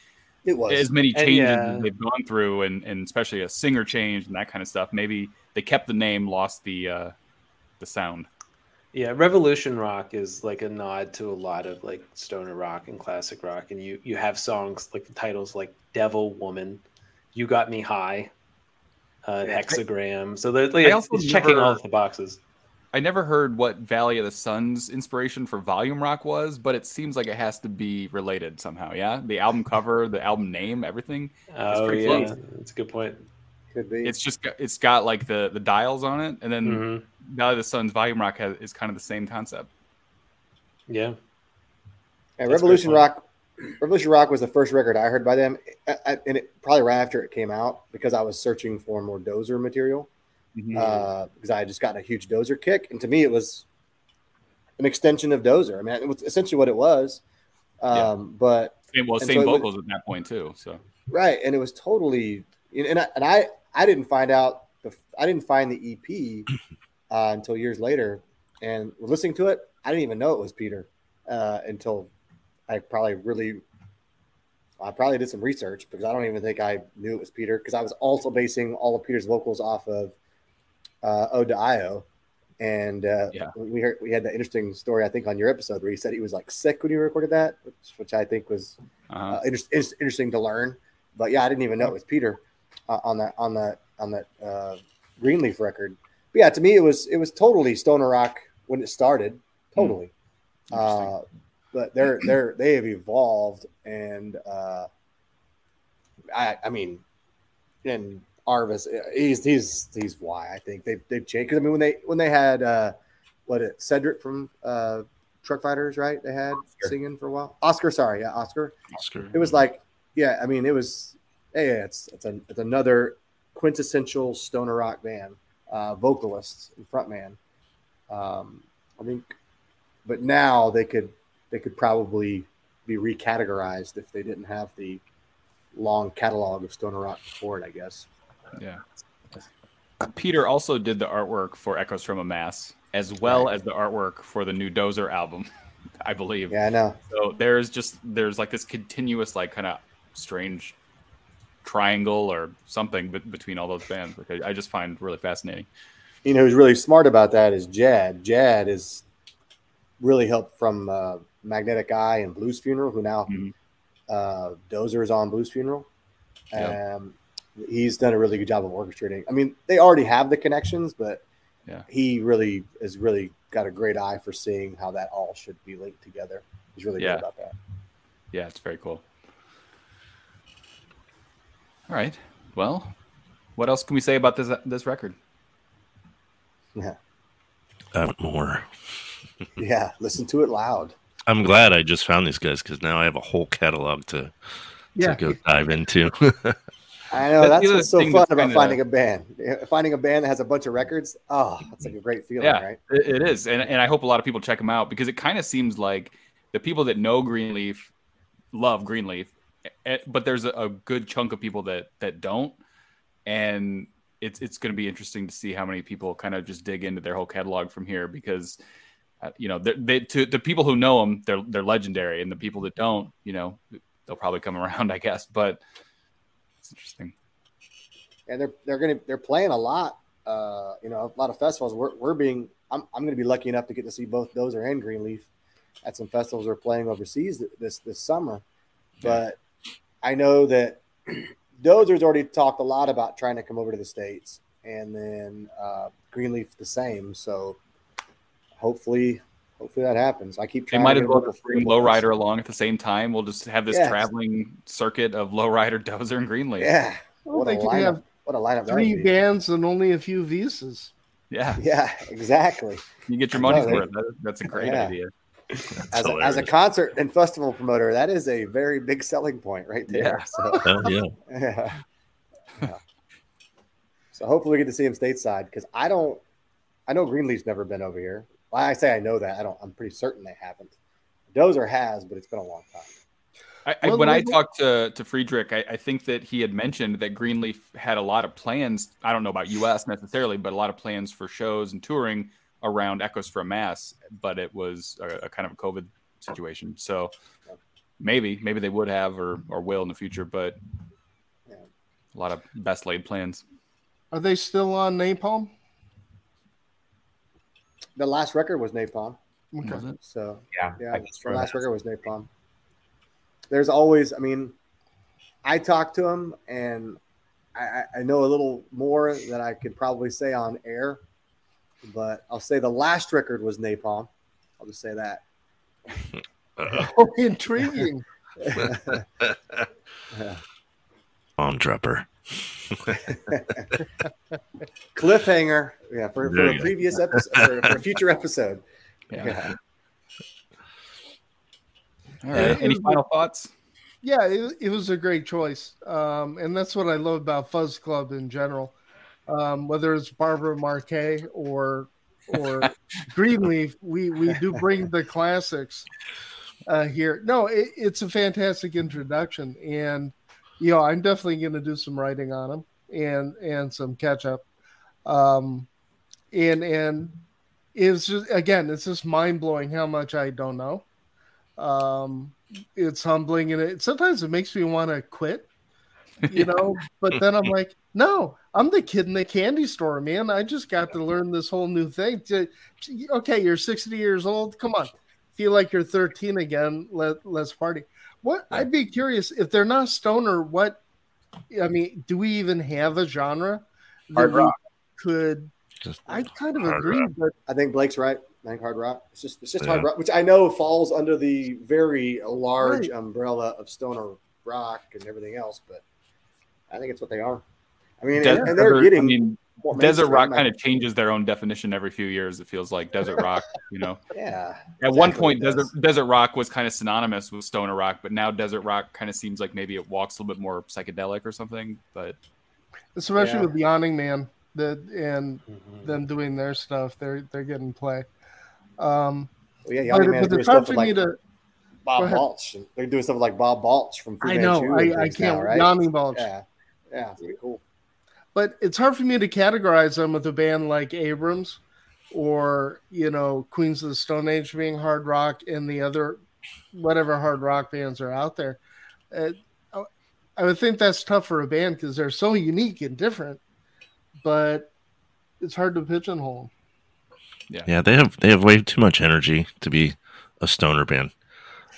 It was as many And changes yeah. they've gone through, and, and especially a singer change and that kind of stuff. Maybe they kept the name, lost the uh, the sound. Yeah, Revolution Rock is like a nod to a lot of like stoner rock and classic rock, and you you have songs like the titles like "Devil Woman," "You Got Me High," uh. "Hexagram." So they're like, it's, also it's checking all of the boxes. I never heard what Valley of the Sun's inspiration for volume rock was, but it seems like it has to be related somehow. Yeah, the album cover, the album name, everything. Oh pretty yeah, close. that's a good point. Could be. It's just got, it's got like the the dials on it, and then Mhm. Valley of the Sun's volume rock has, is kind of the same concept. Yeah, And Revolution Rock, Revolution Rock was the first record I heard by them, I- I- and it probably right after it came out because I was searching for more Dozer material Mhm. uh, because I had just gotten a huge Dozer kick, and to me it was an extension of Dozer. I mean, it was essentially what it was. Um, But Same, well, same so it was- vocals at that point too. So right, and it was totally, and I, and I I didn't find out the I didn't find the EP [clears throat] uh, until years later, and listening to it, I didn't even know it was Peter uh, until I probably really. I probably did some research because I don't even think I knew it was Peter because I was also basing all of Peter's vocals off of uh, Ode to Io, and uh, Yeah. we heard we had that interesting story I think on your episode where he said he was like sick when he recorded that, which, which I think was uh uh, inter- inter- interesting to learn. But yeah, I didn't even know it was Peter uh, on that on that on that uh, Greenleaf record. But yeah, to me it was it was totally stoner rock when it started, totally. Uh, but they're they're they have evolved, and uh, I I mean, and Arvid he's he's he's why I think they've they've changed. Because I mean when they when they had uh, what it Cedric from uh, Truckfighters, right? They had Oscar. singing for a while. Oscar, sorry, yeah, Oscar Oscar. it was like yeah i mean it was hey it's it's, a, it's another quintessential stoner rock band uh vocalist and frontman um i think but now they could they could probably be recategorized if they didn't have the long catalog of stoner rock before it i guess yeah. Peter also did the artwork for Echoes from a Mass, as well Right. as the artwork for the new Dozer album, [laughs] I believe. yeah i know So there's just there's like this continuous like kind of strange triangle or something be- between all those bands, which I, I just find really fascinating. you know who's really smart about that is Jadd Jadd is really helped from uh, magnetic eye and blues funeral who now Mhm. uh, dozer is on blues funeral Yeah. um, he's done a really good job of orchestrating i mean they already have the connections but Yeah. he really has really got a great eye for seeing how that all should be linked together he's really Yeah. good about that Yeah, it's very cool. All right. Well, what else can we say about this this record? yeah I want more. [laughs] yeah listen to it loud I'm glad I just found these guys because now I have a whole catalog to, yeah to go dive into. [laughs] I know That's that's what's so fun about kinda- finding a band. Finding a band that has a bunch of records. Oh, that's like a mm-hmm. great feeling, Yeah, right? it, it is, and and I hope a lot of people check them out because it kind of seems like the people that know Greenleaf love Greenleaf, but there's a, a good chunk of people that that don't. and it's it's going to be interesting to see how many people kind of just dig into their whole catalog from here because uh, you know they, to the people who know them they're they're legendary. And the people that don't you know they'll probably come [laughs] around I guess. But it's interesting. And they're they're gonna they're playing a lot uh you know a lot of festivals. We're, we're being I'm, I'm gonna be lucky enough to get to see both Dozer and Greenleaf at some festivals we're playing overseas this this summer. But I know that [clears throat] Dozer's already talked a lot about trying to come over to the states, and then uh, Greenleaf the same. So hopefully, hopefully that happens. I keep they might to as well local just bring lowrider along at the same time we'll just have this Yes. traveling circuit of lowrider dozer and greenleaf Yeah. Well, what a could lineup! have what a lineup! three would be. bands and only a few visas. yeah Yeah, [laughs] exactly. you get your I know, money's worth that, that's a great Yeah. idea That's As a, as a concert and festival promoter, that is a very big selling point right there. Yeah. So, Hell yeah. yeah. [laughs] Yeah. So hopefully we get to see him stateside because I don't. I know Greenleaf's never been over here. Well, I say I know that. I don't. I'm pretty certain they haven't. Dozer has, but it's been a long time. I, I, Well, when I talked to to Friedrich, I, I think that he had mentioned that Greenleaf had a lot of plans. I don't know about U.S. necessarily, but a lot of plans for shows and touring around Echoes for a Mass. But it was a, a kind of a COVID situation, so maybe maybe they would have or or will in the future. But Yeah. a lot of best laid plans. Are they still on Napalm? The last record was Napalm. Okay. Was it? So Yeah, yeah, the last record was Napalm. There's always, I mean, I talked to him and I, I- I know a little more than I could probably say on air, but I'll say the last record was Napalm. I'll just say that. [laughs] Oh, intriguing. [laughs] bomb dropper. [laughs] Cliffhanger. Yeah, for, for a previous episode, for, for a future episode. Yeah. Yeah. All right. Any final thoughts? yeah, it, it was a great choice. Um, and that's what I love about Fuzz Club in general. Um, whether it's Barbara Marquet or or [laughs] Greenleaf, we, we do bring the classics uh, here. No, it, it's a fantastic introduction. And, you know, I'm definitely going to do some writing on them and, and some catch up. Um, and, and it's just, again, it's just mind blowing how much I don't know. Um, it's humbling and it sometimes it makes me want to quit you know but then i'm like [laughs] no i'm the kid in the candy store man i just got to learn this whole new thing okay you're 60 years old come on feel like you're 13 again let, let's party what i'd be curious if they're not stoner what i mean do we even have a genre that Hard we rock. could Just i kind of agree rock. but I think Blake's right. I think hard rock. It's just it's just Yeah. hard rock, which I know falls under the very large Right. umbrella of stoner rock and everything else, but I think it's what they are. I mean, Desert, and, and they're getting I mean, more desert rock kind of changes their own definition every few years. It feels like desert rock, you know. [laughs] yeah. At one point, desert desert rock was kind of synonymous with stoner rock, but now desert rock kind of seems like maybe it walks a little bit more psychedelic or something. But especially Yeah. with the Yawning Man that and Mhm. them doing their stuff they're they're getting play um Well, yeah, but, Yawning Man's but doing it's hard stuff with like to Bob. Balch. They're doing stuff like Bob Balch from Fu i know Manchu i, I can't now, right? Yawning Balch. Yeah, yeah, it's pretty cool. but it's hard for me to categorize them with a band like abrams or you know queens of the stone age being hard rock and the other whatever hard rock bands are out there uh, i would think that's tough for a band because they're so unique and different but it's hard to pigeonhole 'em. Yeah, yeah, they have they have way too much energy to be a stoner band.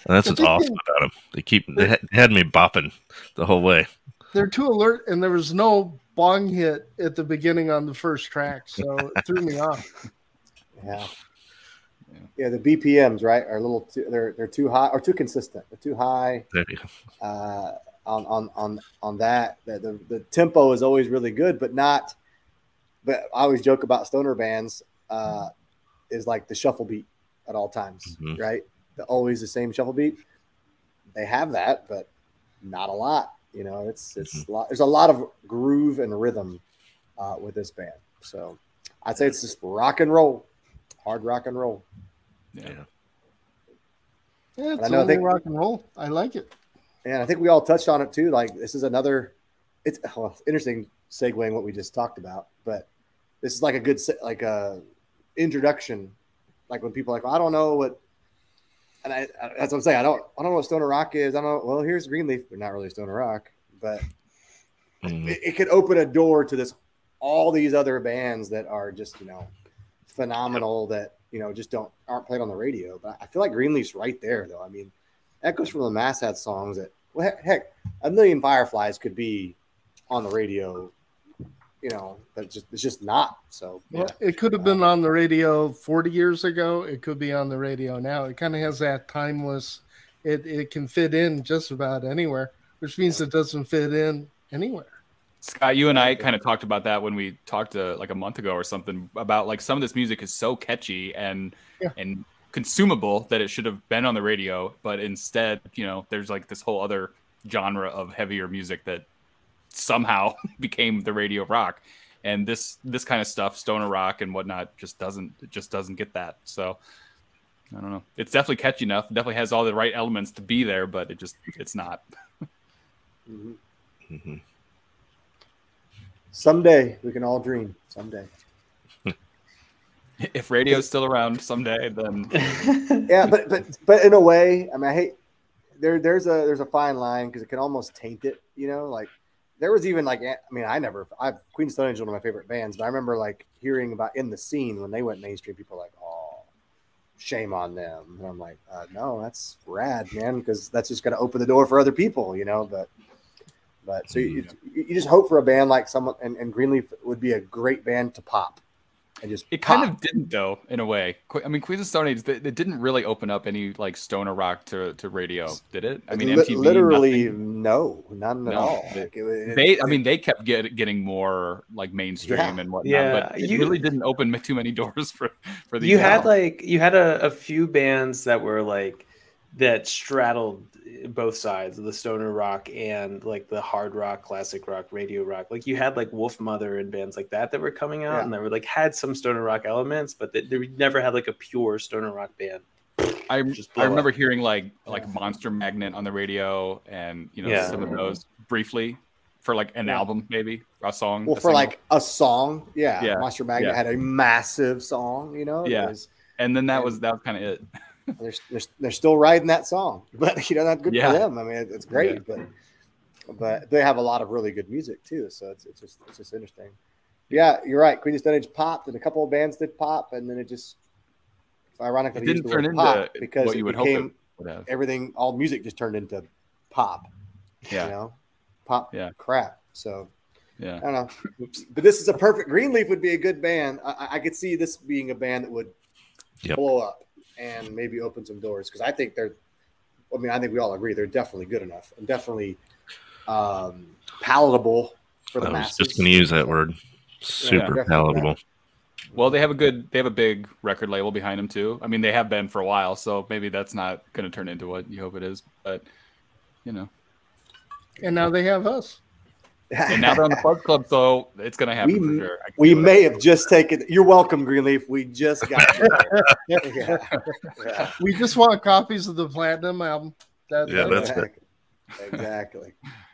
And that's what's awesome about them. They keep they had, had me bopping the whole way. They're too alert and there was no bong hit at the beginning on the first track so it [laughs] threw me off Yeah. Yeah. Yeah, the BPMs right are a little too they're they're too high or too consistent. They're too high There you go. uh, on on on on that. The, the the tempo is always really good, but not. But I always joke about stoner bands uh, is like the shuffle beat at all times, Mhm. right? The, always the same shuffle beat. They have that, but not a lot. You know, it's it's a lot, there's a lot of groove and rhythm uh, with this band. So I'd say it's just rock and roll, hard rock and roll. yeah, Yeah. yeah it's I know, I think- rock and roll i like it And I think we all touched on it too. Like this is another. It's well, interesting. segueing what we just talked about, but this is like a good like a introduction. Like when people are like, I don't know what, and I, I that's what I'm saying. I don't I don't know what Stoner Rock is. I don't know. Well, here's Greenleaf, but not really Stoner Rock, but Mhm. it, it could open a door to this all these other bands that are just you know phenomenal that you know just don't aren't played on the radio. But I feel like Greenleaf's right there though. I mean, Echoes from the Mass had songs that well, heck, heck, a million Fireflies could be on the radio. You know, but it's just it's just not. So Well, it could have been on the radio 40 years ago. It could be on the radio now. It kind of has that timeless. It it can fit in just about anywhere, which means it doesn't fit in anywhere. Scott, you and I kind of talked about that when we talked uh, like a month ago or something about like some of this music is so catchy and Yeah. and consumable that it should have been on the radio, but instead, you know, there's like this whole other genre of heavier music that somehow [laughs] became the radio rock, and this this kind of stuff, stoner rock and whatnot, just doesn't it just doesn't get that. So I don't know. It's definitely catchy enough. Definitely has all the right elements to be there, but it just it's not. [laughs] mhm. Mhm. someday we can all dream. Someday, If radio's still around someday, then [laughs] yeah, but but but in a way, I mean, I hate there. There's a there's a fine line because it can almost taint it. You know, like there was even like I mean, I never I Queen Stone Age is one of my favorite bands, but I remember like hearing about in the scene when they went mainstream, people were like, oh, shame on them, and I'm like, uh, no, that's rad, man, because that's just going to open the door for other people, you know. But but so you, you you just hope for a band like someone, and, and Greenleaf would be a great band to pop. And just It kind pop. of didn't though, in a way. I mean, Queens of Stone Age, it it didn't really open up any like stoner rock to, to radio, did it? I mean, Li- MTV literally nothing. no, none at all. they- Like, it- it- They, I mean, they kept get, getting more like mainstream Yeah. and whatnot, Yeah, but it you- really didn't open [laughs] too many doors for for these. you had like you had a, a few bands that were like that straddled both sides of the stoner rock and like the hard rock classic rock radio rock like you had like Wolfmother and bands like that that were coming out Yeah. and they were like had some stoner rock elements but they, they never had like a pure stoner rock band I, just I remember up. hearing like like Monster Magnet on the radio, and you know Yeah. some of those briefly for like an Yeah. album, maybe a song. well a for single. like a song, yeah. Yeah, Monster Magnet yeah. had a massive song, you know. Yeah. Was- and then that and- was that was kind of it. They're, they're, they're still riding that song, [laughs] but you know that's good Yeah. for them. I mean, it- it's great, but but they have a lot of really good music too. So it's, it's just it's just interesting. Yeah, you're right. Queen of Stone Age popped, and a couple of bands did pop, and then it just ironically It they didn't the word turn pop into because what it you would hope it would have. everything. All music just turned into pop. Yeah, You know, pop Yeah. crap. So yeah. I don't know. But this is a perfect. Greenleaf would be a good band. I, I- I could see this being a band that would Yep. blow up and maybe open some doors because I think they're. I mean, I think we all agree they're definitely good enough and definitely um, palatable for the I was masses. just going to use that word. Super definitely. palatable. Well, they have a good they have a big record label behind them too. I mean, they have been for a while, so maybe that's not going to turn into what you hope it is. But you know, And now they have us. And [laughs] now they're on the Fuzz Club, so it's going to happen We- for sure. We may have just taken. You're welcome, Greenleaf. We just got. yeah. [laughs] Yeah. We just want copies of the platinum album. That, Yeah, that's it. exactly.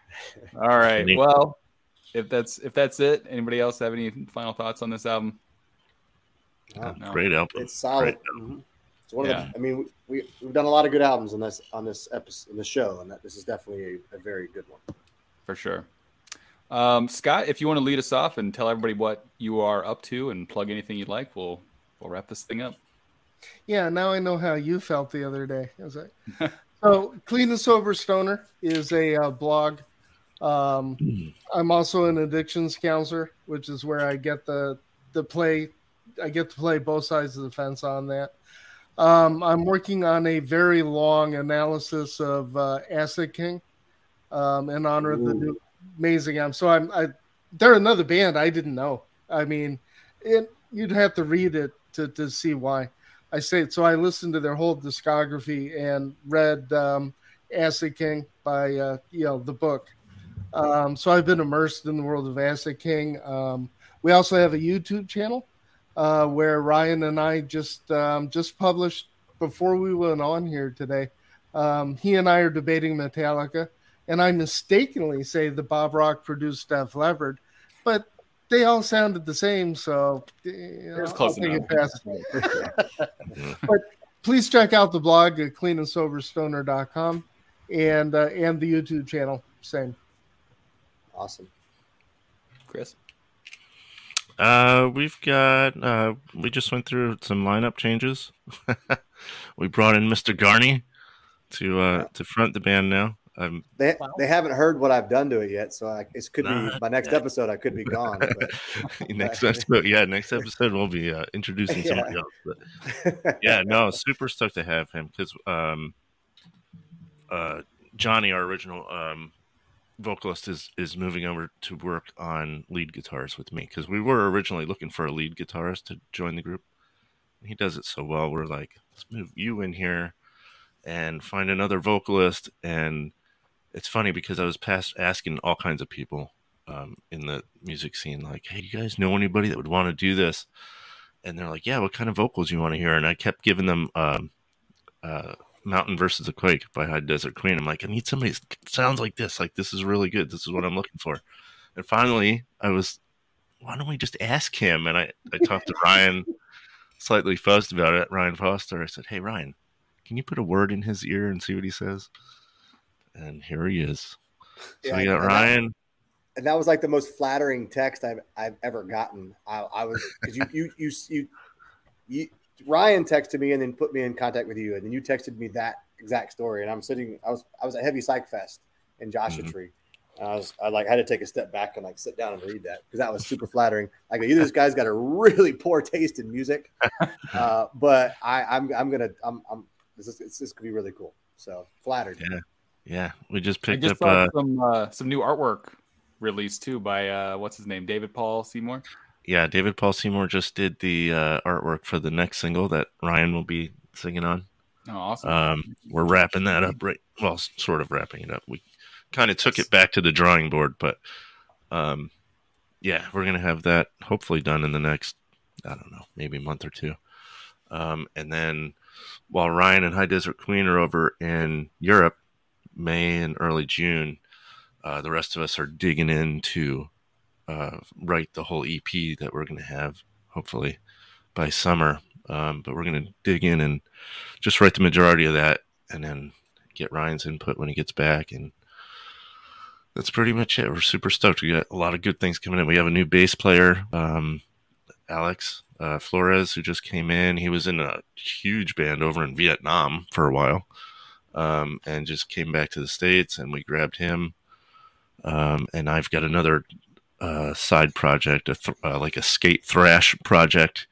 [laughs] All right. Well, if that's if that's it, anybody else have any final thoughts on this album? Wow. No. Great album. It's solid. Great. Mhm. It's one of the. I mean, we we've done a lot of good albums on this on this episode in the show, and that this is definitely a, a very good one. for sure. Um, Scott, if you want to lead us off and tell everybody what you are up to and plug anything you'd like, we'll we'll wrap this thing up. Yeah, now I know how you felt the other day. I was like, [laughs] so Clean and Sober Stoner is a uh, blog. Um, Hmm. I'm also an addictions counselor, which is where I get the the play. I get to play both sides of the fence on that. Um, I'm working on a very long analysis of uh, Acid King um, in honor of the new amazing I'm So I'm I they're another band I didn't know. I mean, it, you'd have to read it to to see why. I say it. So I listened to their whole discography and read um, Acid King by uh, you know the book. Um, so I've been immersed in the world of Acid King. Um, we also have a YouTube channel uh, where Ryan and I just um, just published before we went on here today. Um, he and I are debating Metallica, and I mistakenly say the Bob Rock produced Def Leppard, but they all sounded the same. So you know, was close I'll take it past. [laughs] [laughs] but please check out the blog at cleanandsoberstoner.com and uh, and the YouTube channel. Same. Awesome. Chris. Uh, we've got. Uh, we just went through some lineup changes. [laughs] we brought in Mr. Garney to uh to front the band now. Um, They they haven't heard what I've done to it yet, so I, it could be my next yet. episode. I could be gone. But [laughs] next episode, yeah, next episode we'll be uh, introducing [laughs] somebody else. But yeah, no, [laughs] super stoked to have him because um, uh, Johnny, our original um, vocalist, is is moving over to work on lead guitars with me because we were originally looking for a lead guitarist to join the group. He does it so well. We're like, let's move you in here and find another vocalist. And it's funny because I was past asking all kinds of people um, in the music scene, like, "Hey, you guys know anybody that would want to do this?" And they're like, "Yeah, what kind of vocals you want to hear?" And I kept giving them um, uh, "Mountain versus the Quake" by High Desert Queen. I'm like, "I need somebody that sounds like this. Like this is really good. This is what I'm looking for." And finally, I was, "Why don't we just ask him?" And I I talked to Ryan, [laughs] slightly fuzzed about it. Ryan Foster. I said, "Hey, Ryan, can you put a word in his ear and see what he says?" And here he is. So Yeah, we got and that- Ryan. and that was like the most flattering text I've I've ever gotten. I, I was because you, you you you you Ryan texted me and then put me in contact with you, and then you texted me that exact story. And I'm sitting, I was I was at Heavy Psych Fest in Joshua Mhm. Tree. And I was I like had to take a step back and like sit down and read that because that was super flattering. Like either this guy's got a really poor taste in music, [laughs] uh, but I I'm I'm gonna I'm I'm this is this, this could be really cool. So flattered. Yeah. Yeah, we just picked just up. Uh, some uh, some new artwork released too by uh, what's his name, David Paul Seymour. yeah, David Paul Seymour just did the uh, artwork for the next single that Ryan will be singing on. Oh, awesome! Um, we're wrapping that up right. Well, sort of wrapping it up. We kind of took it back to the drawing board, but um, yeah, we're gonna have that hopefully done in the next, I don't know, maybe a month or two. Um, and then while Ryan and High Desert Queen are over in Europe, May and early June, uh, the rest of us are digging into uh, write the whole EP that we're gonna have hopefully by summer. Um, but we're gonna dig in and just write the majority of that and then get Ryan's input when he gets back. And that's pretty much it. We're super stoked. We got a lot of good things coming in. We have a new bass player, um, Alex uh, Flores, who just came in. He was in a huge band over in Vietnam for a while um, and just came back to the States, and we grabbed him. Um, and I've got another uh, side project, a th- uh, like a skate thrash project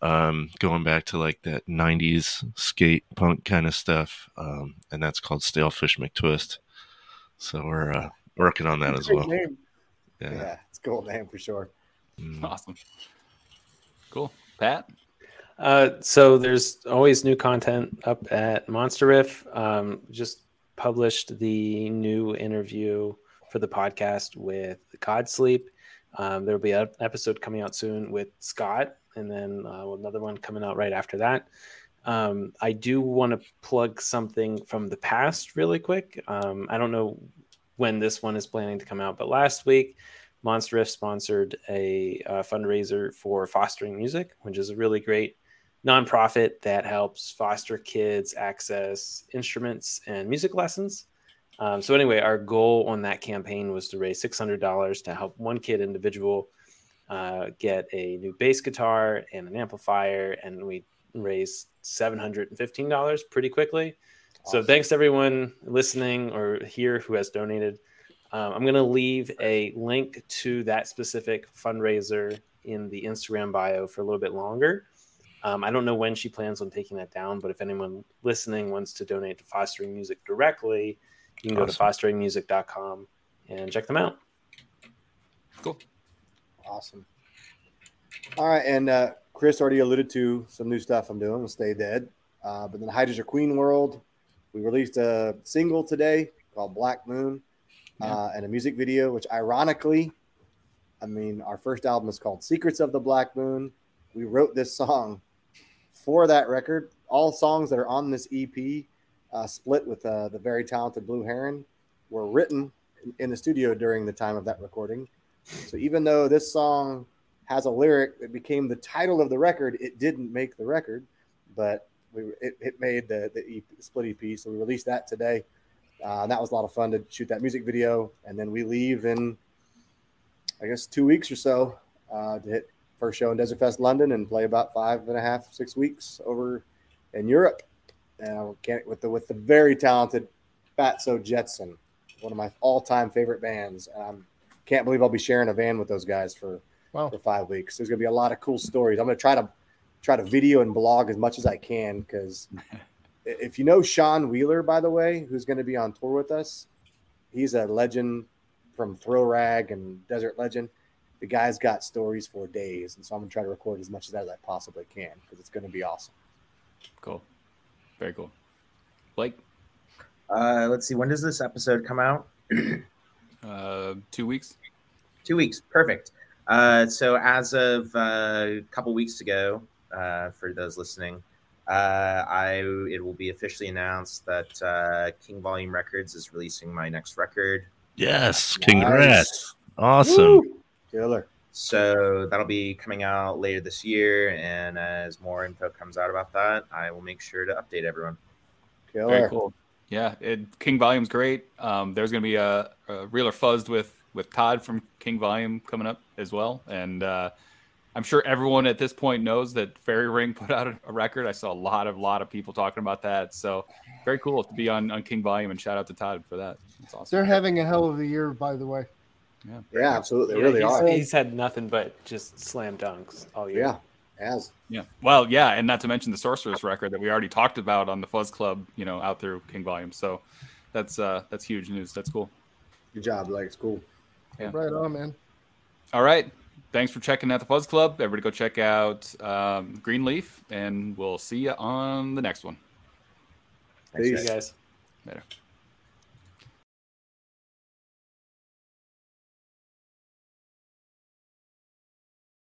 um, going back to like that 90s skate punk kind of stuff. Um, and that's called Stalefish McTwist. So we're uh, working on that as well. name. Yeah, Yeah. it's a cool name for sure. Mm. awesome. Cool, Pat. Uh, so there's always new content up at Monster Riff. Um, just published the new interview for the podcast with Godsleep. Um, there'll be an episode coming out soon with Scott, and then uh, another one coming out right after that. Um, I do want to plug something from the past really quick. Um, I don't know when this one is planning to come out, but last week Monster Riff sponsored a uh, fundraiser for fostering music, which is a really great nonprofit that helps foster kids access instruments and music lessons. Um, so anyway, our goal on that campaign was to raise six hundred dollars to help one kid individual uh, get a new bass guitar and an amplifier, and we raised seven hundred and fifteen dollars pretty quickly. So thanks to everyone listening or here who has donated. Um, I'm going to leave a link to that specific fundraiser in the Instagram bio for a little bit longer. Um, I don't know when she plans on taking that down, but if anyone listening wants to donate to Fostering Music directly, you can go to fosteringmusic.com and check them out. Cool. Awesome. All right, and uh, Chris already alluded to some new stuff I'm doing with Stay Dead. Uh, but then Hydra Queen World, we released a single today called Black Moon uh, and a music video, which ironically, I mean, our first album is called Secrets of the Black Moon. We wrote this song for that record. All songs that are on this EP, uh, split with uh, the very talented Blue Heron, were written in- in the studio during the time of that recording. So even though this song has a lyric that became the title of the record, it didn't make the record, but we it, it made the the EP, split EP. So we released that today. Uh, that was a lot of fun to shoot that music video, and then we leave in I guess two weeks or so uh, to hit first show in Desert Fest London and play about five and a half six weeks over in Europe. And I can't with the with the very talented Fatso Jetson, one of my all time favorite bands. And I can't believe I'll be sharing a van with those guys for Wow. for five weeks. There's gonna be a lot of cool stories. I'm gonna try to try to video and blog as much as I can because [laughs] if you know Sean Wheeler, by the way, who's going to be on tour with us, he's a legend from Throw Rag and Desert Legend. The guy's got stories for days, and so I'm gonna try to record as much of that as I possibly can because it's going to be awesome. Cool. Very cool. Blake, Uh, let's see. When does this episode come out? [clears throat] uh, two weeks. Two weeks. Perfect. Uh, so as of uh, a couple weeks ago, uh, for those listening, uh, I it will be officially announced that uh, King Volume Records is releasing my next record. Yes, Nice. congrats. Awesome. Woo! Killer. So that'll be coming out later this year, and as more info comes out about that, I will make sure to update everyone. Killer. Very cool. Yeah, it, King Volume's great. Um, there's going to be a, a Reeler Fuzzed with with Todd from King Volume coming up as well, and uh, I'm sure everyone at this point knows that Fairy Ring [laughs] put out a, a record. I saw a lot of lot of people talking about that, so very cool to be on on King Volume. And shout out to Todd for that. That's awesome. They're having a hell of a year, by the way. Yeah, yeah, absolutely. Yeah, really he's, are. he's had nothing but just slam dunks all year. Yeah, as Yeah. Well, yeah, and not to mention the sorcerer's record that we already talked about on the Fuzz Club, you know, out through King Volume. So that's uh that's huge news. That's cool. good job. Like it's cool. Yeah. Right on, man. All right. Thanks for checking out the Fuzz Club. Everybody go check out um, Greenleaf, and we'll see you on the next one. Thanks, Peace. You guys. Later.